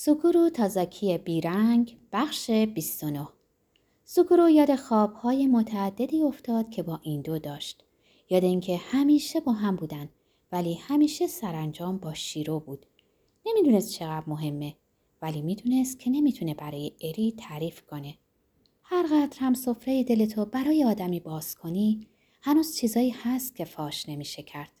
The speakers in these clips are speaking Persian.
سوکورو تازاکی بیرنگ بخش 29 سوکورو یاد خوابهای متعددی افتاد که با این دو داشت. یاد اینکه همیشه با هم بودن ولی همیشه سرانجام با شیرو بود. نمی‌دونست چقدر مهمه ولی می‌دونست که نمی‌تونه برای اری تعریف کنه. هر قدر هم سفره دلتو برای آدمی باز کنی هنوز چیزایی هست که فاش نمیشه کرد.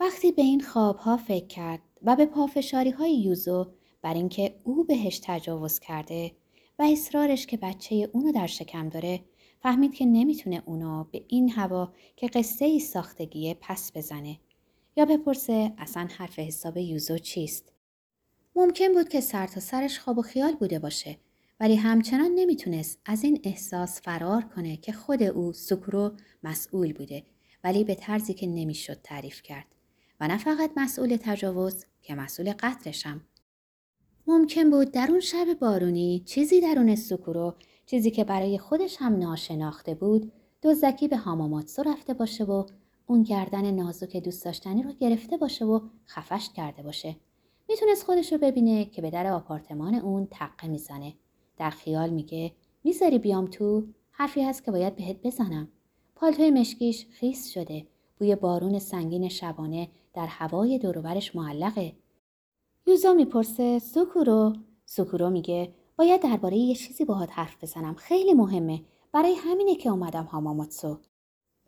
وقتی به این خوابها فکر کرد و به پافشاری های یوزو بر اینکه او بهش تجاوز کرده و اصرارش که بچه اونو در شکم داره فهمید که نمی‌تونه اونو به این هوا که قصه ای ساختگیه پس بزنه. یا بپرسه اصلا حرف حساب یوزو چیست. ممکن بود که سر تا سرش خواب و خیال بوده باشه ولی همچنان نمی‌تونست از این احساس فرار کنه که خود او سکرو مسئول بوده ولی به طرزی که نمی‌شد تعریف کرد. و نه فقط مسئول تجاوز که مسئول قتلشم. ممکن بود در اون شب بارونی چیزی درون سکورو چیزی که برای خودش هم ناشناخته بود دزدکی به هاماماتسو رفته باشه و اون گردن نازک دوست داشتنی رو گرفته باشه و خفش کرده باشه. می‌تونست خودش رو ببینه که به در آپارتمان اون تقه می‌زنه. در خیال میگه می‌ذاری بیام تو؟ حرفی هست که باید بهت بزنم. پالتوی مشکیش خیس شده. بوی بارون سنگین شبانه در هوای دوروبرش معلقه. یوزو می‌پرسه سوکورو. سوکورو میگه باید درباره یه چیزی باهات حرف بزنم خیلی مهمه. برای همینه که اومدم هاماماتسو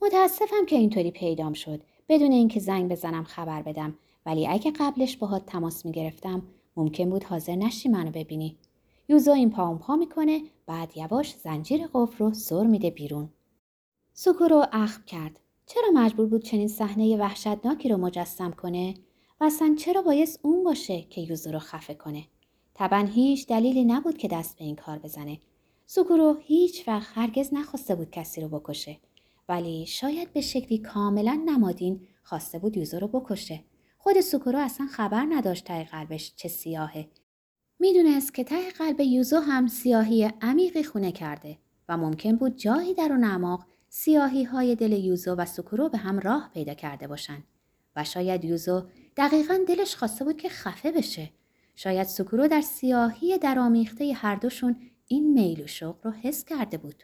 متاسفم که اینطوری پیدام شد. بدون اینکه زنگ بزنم خبر بدم. ولی اگه قبلش باهات تماس می‌گرفتم ممکن بود حاضر نشی منو ببینی. یوزو این پا پا می‌کنه بعد یواش زنجیر قفل رو سر میده بیرون. سوکورو اخم کرد. چرا مجبور بود چنین صحنه وحشتناکی رو مجسم کنه؟ و اصلا چرا بایست اون باشه که یوزو رو خفه کنه؟ طبعا هیچ دلیلی نبود که دست به این کار بزنه. سوکورو هیچ وقت هرگز نخواسته بود کسی رو بکشه. ولی شاید به شکلی کاملا نمادین خواسته بود یوزو رو بکشه. خود سوکورو اصلا خبر نداشت ته قلبش چه سیاهه. می‌دونست که ته قلب یوزو هم سیاهی عمیقی خونه کرده و ممکن بود جایی در اون اعماق سیاهی های دل یوزو و سوکورو به هم راه پیدا کرده باشن. و شاید یوزو دقیقا دلش خواسته بود که خفه بشه. شاید سکورو در سیاهی درآمیخته هر دوشون این میل و شوق رو حس کرده بود.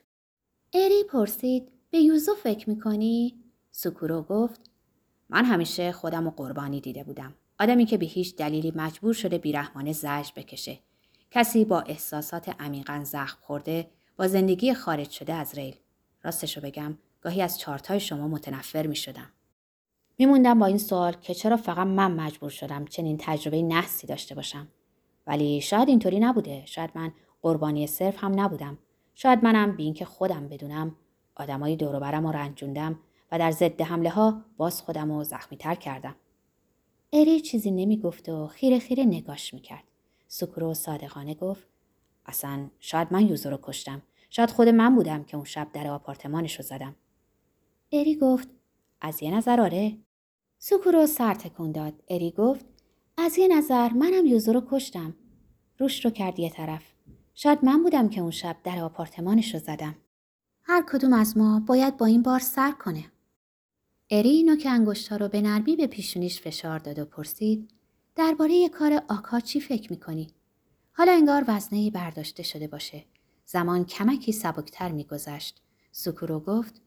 اری پرسید به یوزو فکر می‌کنی؟ سکورو گفت من همیشه خودم و قربانی دیده بودم. آدمی که به هیچ دلیلی مجبور شده بیرحمانه زج بکشه. کسی با احساسات عمیقا زخم خورده با زندگی خارج شده از ریل. راستشو بگم گاهی از چارتای شما متنفر می شدم. میموندم با این سوال که چرا فقط من مجبور شدم چنین تجربه نحسی داشته باشم. ولی شاید اینطوری نبوده. شاید من قربانی صرف هم نبودم. شاید منم بی اینکه خودم بدونم. آدمایی دور برم و رنجوندم و در ضد حمله ها باز خودم رو زخمی تر کردم. اری چیزی نمی‌گفت و خیره خیره نگاش می‌کرد. سکرو صادقانه گفت اصلا شاید من یوزو رو کشتم. شاید خود من بودم که اون شب در آپارتمانش رو زدم. اری گفت از یه نظر آره. سوکورو سر تکون داد. اری گفت از یه نظر منم یوزو رو کشتم. روش رو کرد یه طرف. شاید من بودم که اون شب در آپارتمانش رو زدم. هر کدوم از ما باید با این بار سر کنه. اری نوک انگشتا رو به نرمی به پیشونیش فشار داد و پرسید درباره کار آکا چی فکر می‌کنی؟ حالا انگار وزنه برداشته شده باشه. زمان کمکی سبکتر میگذشت. سوکورو گفت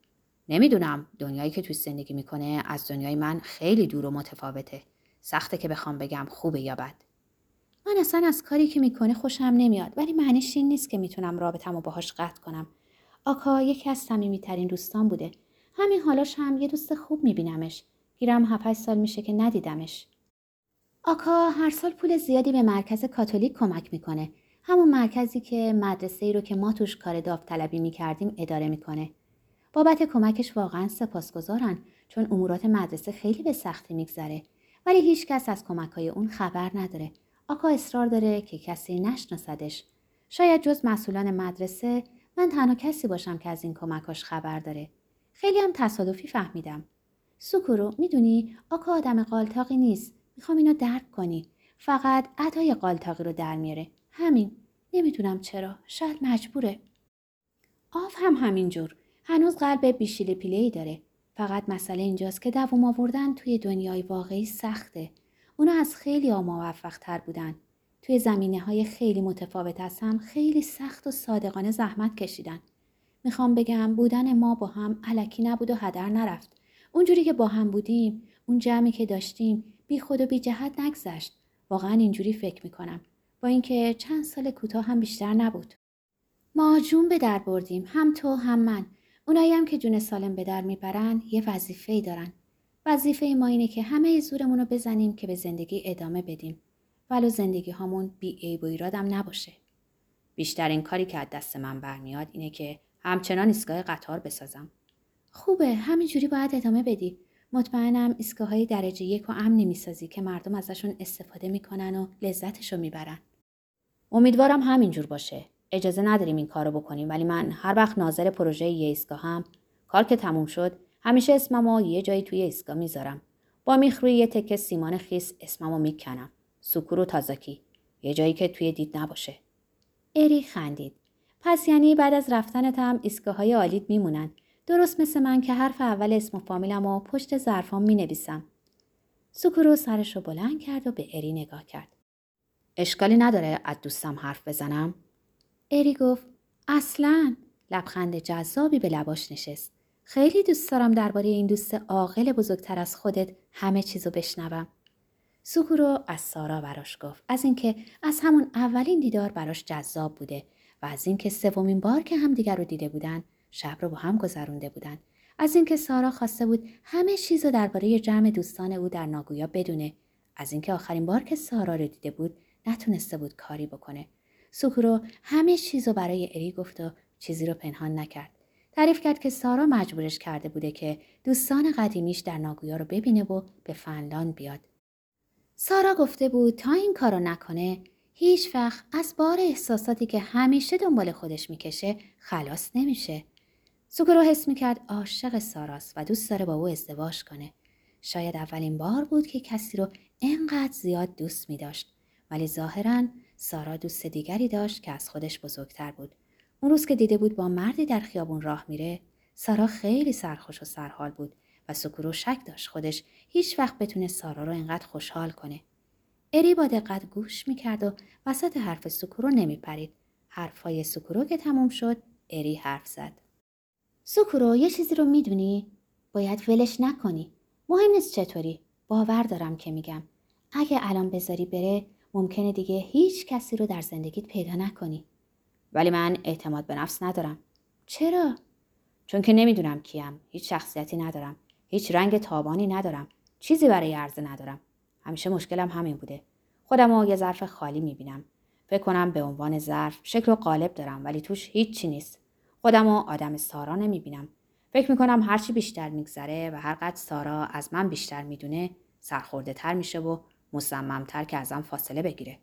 نمی‌دونم دنیایی که توی زندگی می‌کنه از دنیای من خیلی دور و متفاوته. سخته که بخوام بگم خوبه یا بد. من اصلا از کاری که می‌کنه خوشم نمیاد ولی معنیش این نیست که می‌تونم رابطم و باهاش قطع کنم. آکا یکی از صمیمیترین دوستان بوده. همین حالاش هم یه دوست خوب میبینمش. گیرم 7 سال میشه که ندیدمش. آکا هر سال پول زیادی به مرکز کاتولیک کمک می‌کنه. همون مرکزی که مدرسه ای رو که ما توش کار داوطلبی می‌کردیم اداره می‌کنه. بابت کمکش واقعا سپاسگزارن چون امورات مدرسه خیلی به سختی میگذره ولی هیچ کس از کمک های اون خبر نداره. آقا اصرار داره که کسی نشناسدش. شاید جز مسئولان مدرسه من تنها کسی باشم که از این کمکاش خبر داره. خیلی هم تصادفی فهمیدم. سوکورو می‌دونی آقا آدم قالتاقی نیست. می‌خوام اینو درک کنی. فقط ادای قالتاقی رو در میاره. همین. نمی‌دونم چرا. شاید مجبوره. آف هم همینجور. هنوز قلب بیشیل پیله داره. فقط مسئله اینجاست که دووم آوردن توی دنیای واقعی سخته. اونا از خیلی ها موفق تر بودن. توی زمینه های خیلی متفاوت از هم خیلی سخت و صادقانه زحمت کشیدن. می‌خوام بگم بودن ما با هم علکی نبود و هدر نرفت. اونجوری که با هم بودیم، اون جمعی که داشتیم بی خود و بی جهت نگذشت. واقعا اینجوری فکر می‌کنم. با اینکه چند سال کوتاه هم بیشتر نبود. ما جون به در بردیم هم تو هم من. اونایی هم که جون سالم به در می‌برن یه وظیفه دارن. وظیفه ما اینه که همه زورمون رو بزنیم که به زندگی ادامه بدیم. ولو زندگی هامون بی عیب و ایرادم نباشه. بیشترین کاری که از دست من برمیاد اینه که همچنان ایستگاه قطار بسازم. خوبه همینجوری باید ادامه بدی. مطمئنم ایستگاه های درجه یک و امنی می‌سازی که مردم ازشون استفاده می‌کنن و لذتشو می‌برن. امیدوارم همینجور باشه. اجازه نداریم این کارو بکنیم ولی من هر وقت ناظر پروژه یه ایستگاه هم کار که تموم شد همیشه اسممو یه جایی توی ایستگاه می‌ذارم. با میخ روی یه تکه سیمان خیس اسممو می‌کنم. سوکورو تازاکی. یه جایی که توی دید نباشه. اری خندید. پس یعنی بعد از رفتنت هم ایستگاه های آلیت میمونن. درست مثل من که حرف اول اسم و فامیلم و پشت ظرفام می نویسم. سوکورو سرش رو بلند کرد و به اری نگاه کرد. اشکالی نداره از دوستم حرف بزنم؟ اری گفت اصلا؟ لبخند جذابی به لباش نشست. خیلی دوست دارم درباره این دوست عاقل بزرگتر از خودت همه چیزو بشنوم. سوکورو از سارا براش گفت. از اینکه از همون اولین دیدار براش جذاب بوده و از اینکه سومین بار که همدیگر رو دیده بودن شب رو با هم گذرونده بودن. از اینکه سارا خواسته بود همه چیز رو درباره جمع دوستان او در ناگویا بدونه. از اینکه آخرین بار که سارا رو دیده بود نتونسته بود کاری بکنه. سوکورو همه چیز رو برای اری گفت و چیزی رو پنهان نکرد تعریف کرد که سارا مجبورش کرده بوده که دوستان قدیمیش در ناگویا رو ببینه و به فنلاند بیاد سارا گفته بود تا این کارو نکنه هیچ وقت از بار احساساتی که همیشه دنبال خودش می‌کشه خلاص نمیشه. سوکورو حس می‌کرد عاشق ساراست و دوست داره با او ازدواج کنه. شاید اولین بار بود که کسی رو انقدر زیاد دوست میداشت ولی ظاهرا سارا دوست دیگری داشت که از خودش بزرگتر بود. اون روز که دیده بود با مردی در خیابون راه میره سارا خیلی سرخوش و سرحال بود و سکورو شک داشت خودش هیچ وقت بتونه سارا رو اینقدر خوشحال کنه. اری با دقت گوش می‌کرد و وسط حرف سکورو نمیپرید. حرفهای سکورو که تموم شد اری حرف زد. سکورو یه چیزی رو می‌دونی؟ باید ولش نکنی. مهم نیست چطوری. باور دارم که میگم. اگه الان بذاری بره ممکنه دیگه هیچ کسی رو در زندگیت پیدا نکنی. ولی من اعتماد به نفس ندارم. چرا؟ چون که نمی‌دونم کیم. هیچ شخصیتی ندارم. هیچ رنگ تابانی ندارم. چیزی برای عرضه ندارم. همیشه مشکلم همین بوده. خودم یه ظرف خالی می‌بینم. فکر کنم به عنوان ظرف شکل و قالب دارم ولی توش هیچی نیست. خودم و آدم سارا نمی‌بینم. فکر می‌کنم هرچی بیشتر میگذره و هرقدر سارا از من بیشتر می‌دونه سرخورده تر میشه و مصممتر که ازم فاصله بگیره.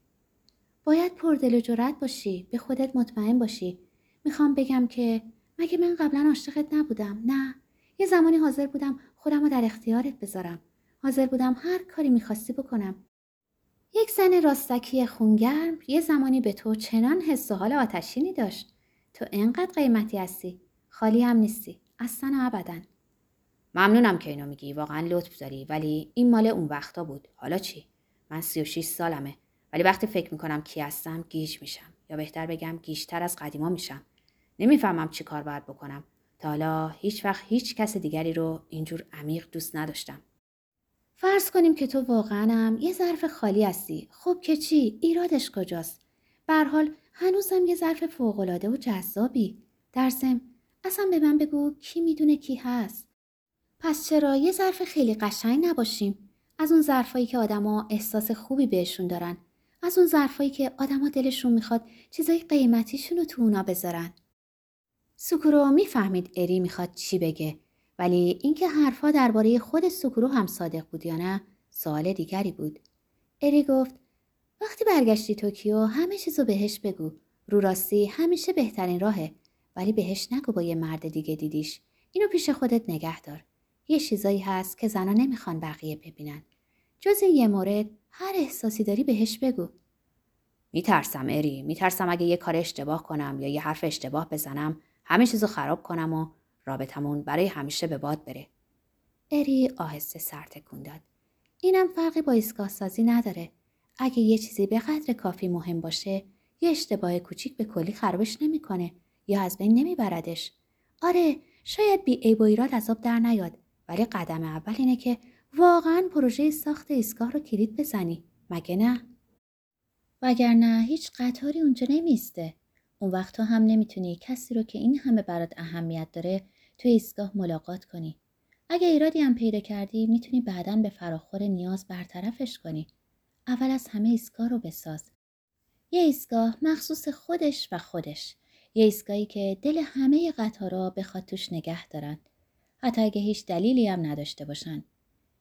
باید پردل و باشی. به خودت مطمئن باشی. می‌خوام بگم که مگه من قبلا عاشقت نبودم؟ نه. یه زمانی حاضر بودم خودم رو در اختیارت بذارم. حاضر بودم هر کاری می‌خواستی بکنم. یک زن راستکی خونگرم یه زمانی به تو چنان حس و حال آتشینی داشت. تو انقدر قیمتی هستی. خالی هم نیستی. اصلا ابدا. ممنونم که اینو میگی. واقعا لطف داری. ولی این مال اون وقتا بود. حالا چی؟ من 36 سالمه. ولی وقتی فکر می‌کنم کی هستم گیج میشم. یا بهتر بگم گیجتر از قدیما میشم. نمی‌فهمم چی کار باید بکنم. تا حالا هیچ وقت هیچ کس دیگری رو اینجور عمیق دوست نداشتم. فرض کنیم که تو واقعا هم یه ظرف خالی هستی. خب که چی؟ ایرادش کجاست؟ بر حال هنوزم یه ظرف فوقالعاده و جذابی. در اصلا به من بگو کی می‌دونه کی هست؟ پس چرا یه ظرف خیلی قشنگ نباشیم؟ از اون ظرفایی که آدما احساس خوبی بهشون دارن. از اون ظرفایی که آدما دلشون می‌خواد چیزای قیمتیشون رو تو اونا بذارن. سوکورو می‌فهمید اری می‌خواد چی بگه ولی اینکه حرفها درباره خود سکورو هم صادق بود یا نه سوال دیگری بود. اری گفت وقتی برگشتی توکیو همه چیزو بهش بگو. رو راستی همیشه بهترین راهه ولی بهش نگو با یه مرد دیگه دیدیش. اینو پیش خودت نگه دار. یه چیزایی هست که زنا نمی‌خوان بقیه ببینن. جز یه مورد هر احساسی داری بهش بگو میترسم اری میترسم اگه یه کار اشتباه کنم یا یه حرف اشتباه بزنم همه چیزو خراب کنم و رابطمون برای همیشه به باد بره. اری آهسته سر تکون داد. اینم فرقی با ایستگاه سازی نداره. اگه یه چیزی به قدر کافی مهم باشه یه اشتباه کوچیک به کلی خرابش نمی‌کنه یا از بین نمیبردش آره شاید بی عیب و ایراد از آب در نیاد ولی قدم اول اینه که واقعا پروژه ساخت ایستگاه رو کلید بزنی. مگه نه؟ وگرنه هیچ قطاری اونجا نمیسته اون وقت تو هم نمی‌تونی کسی رو که این همه برات اهمیت داره تو ایستگاه ملاقات کنی. اگه ایرادی هم پیدا کردی می‌تونی بعدا به فراخور نیاز برطرفش کنی. اول از همه ایستگاه رو بساز. یه ایستگاه مخصوص خودش و خودش. یه ایستگاهی که دل همه قطارا بخواد توش نگه دارن. حتی اگه هیچ دلیلی هم نداشته باشن.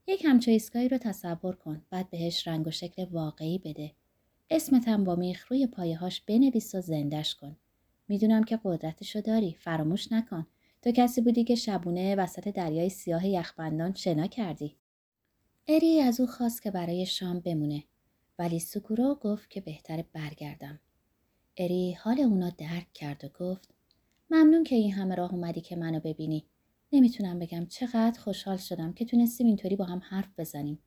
یک همچه ایستگاهی رو تصور کن. بعد بهش رنگ و شکل واقعی بده. اسمت هم با میخ روی پایهاش بنویس و زندش کن. می‌دونم که قدرتشو داری. فراموش نکن. تو کسی بودی که شبونه وسط دریای سیاه یخبندان شنا کردی. اری از او خواست که برای شام بمونه. ولی سکورو گفت که بهتر برگردم. اری حال اونا درک کرد و گفت ممنون که این همه راه اومدی که منو ببینی. نمی‌تونم بگم چقدر خوشحال شدم که تونستیم اینطوری با هم حرف بزنیم.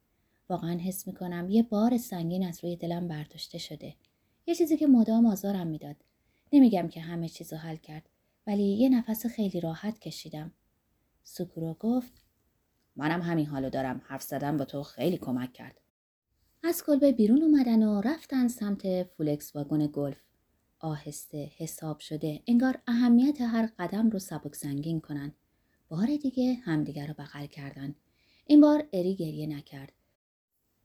واقعا حس می‌کنم یه بار سنگین از روی دلم برداشته شده. یه چیزی که مدام آزارم می‌داد. نمیگم که همه چیزو حل کرد ولی یه نفس خیلی راحت کشیدم. سکورو گفت منم همین حالو دارم. حرف زدن با تو خیلی کمک کرد. از کلبه بیرون اومدن و رفتن سمت فولکس واگن گلف. آهسته حساب شده انگار اهمیت هر قدم رو سبک زنگین کنن. بار دیگه همدیگر رو بغل کردن این بار اری گریه نکرد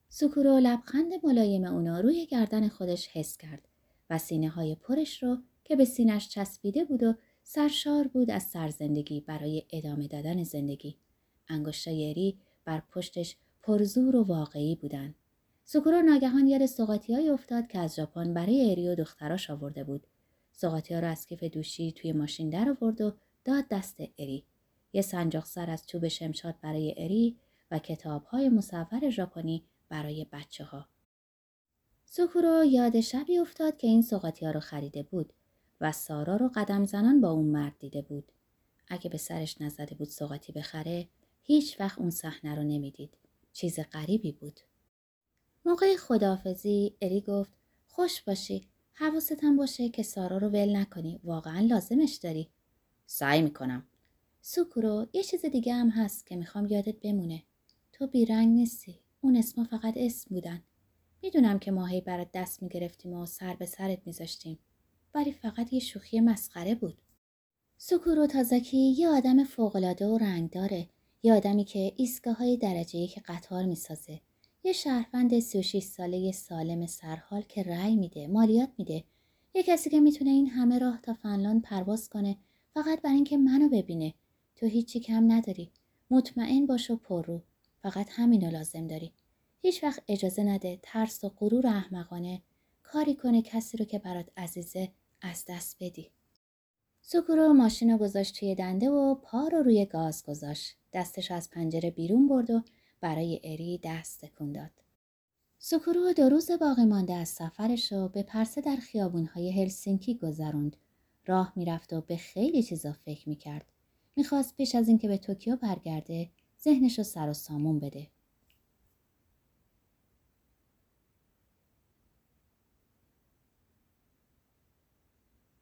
سکورو لبخند ملایم اونا روی گردن خودش حس کرد و سینه های پرش رو که به سینش چسبیده بود و سرشار بود از سرزندگی برای ادامه دادن زندگی. انگشتای اری بر پشتش پرزور و واقعی بودن. سکورو ناگهان یاد سوقاتی افتاد که از ژاپن برای اری و دختراش آورده بود. سوقاتی ها رو از کیف دوشی توی ماشین در آورد و داد دست اری. یه سنجاق سر از چوب شمشاد برای اری و کتاب های مصور ژاپنی برای بچه ها. سکورو یاد شبی افتاد که این سوقاتی ها رو خریده بود و سارا رو قدم زنان با اون مرد دیده بود. اگه به سرش نزده بود سوقاتی بخره هیچ وقت اون صحنه رو نمی‌دید. چیز غریبی بود. موقع خداحافظی اری گفت خوش باشی. حواستم باشه که سارا رو ول نکنی. واقعا لازمش داری. سعی می‌کنم. سوکورو یه چیز دیگه هم هست که می‌خوام یادت بمونه. تو بیرنگ نیستی. اون اسما فقط اسم بودن. می‌دونم که ماهی برات دست می‌گرفتیم و سر به سرت میذاشتیم. ولی فقط یه شوخی مسخره بود. سکورو تازاکی یه آدم فوقالعاده و رنگ داره. یه آدمی که ایستگاه های درجه که قطار می‌سازه. یه شهروند 36 ساله سالم سرحال که رأی میده، مالیات میده. یه کسی که می‌تونه این همه راه تا فنلاند پرواز کنه فقط برای اینکه منو ببینه. تو هیچی کم نداری. مطمئن باش و پررو. فقط همینو لازم داری. هیچ وقت اجازه نده ترس و غرور احمقانه کاری کنه کسی رو که برات عزیزه از دست بدی. سکورو ماشین رو گذاشت توی دنده و پا رو روی گاز گذاشت. دستش از پنجره بیرون برد و برای اری دست تکون داد. سکورو دو روز باقی مانده از سفرش رو به پرسه در خیابونهای هلسینکی گذروند. راه می‌رفت و به خیلی چیزا فکر می‌کرد. می‌خواست پیش از اینکه به توکیو برگرده ذهنش رو سر و سامون بده.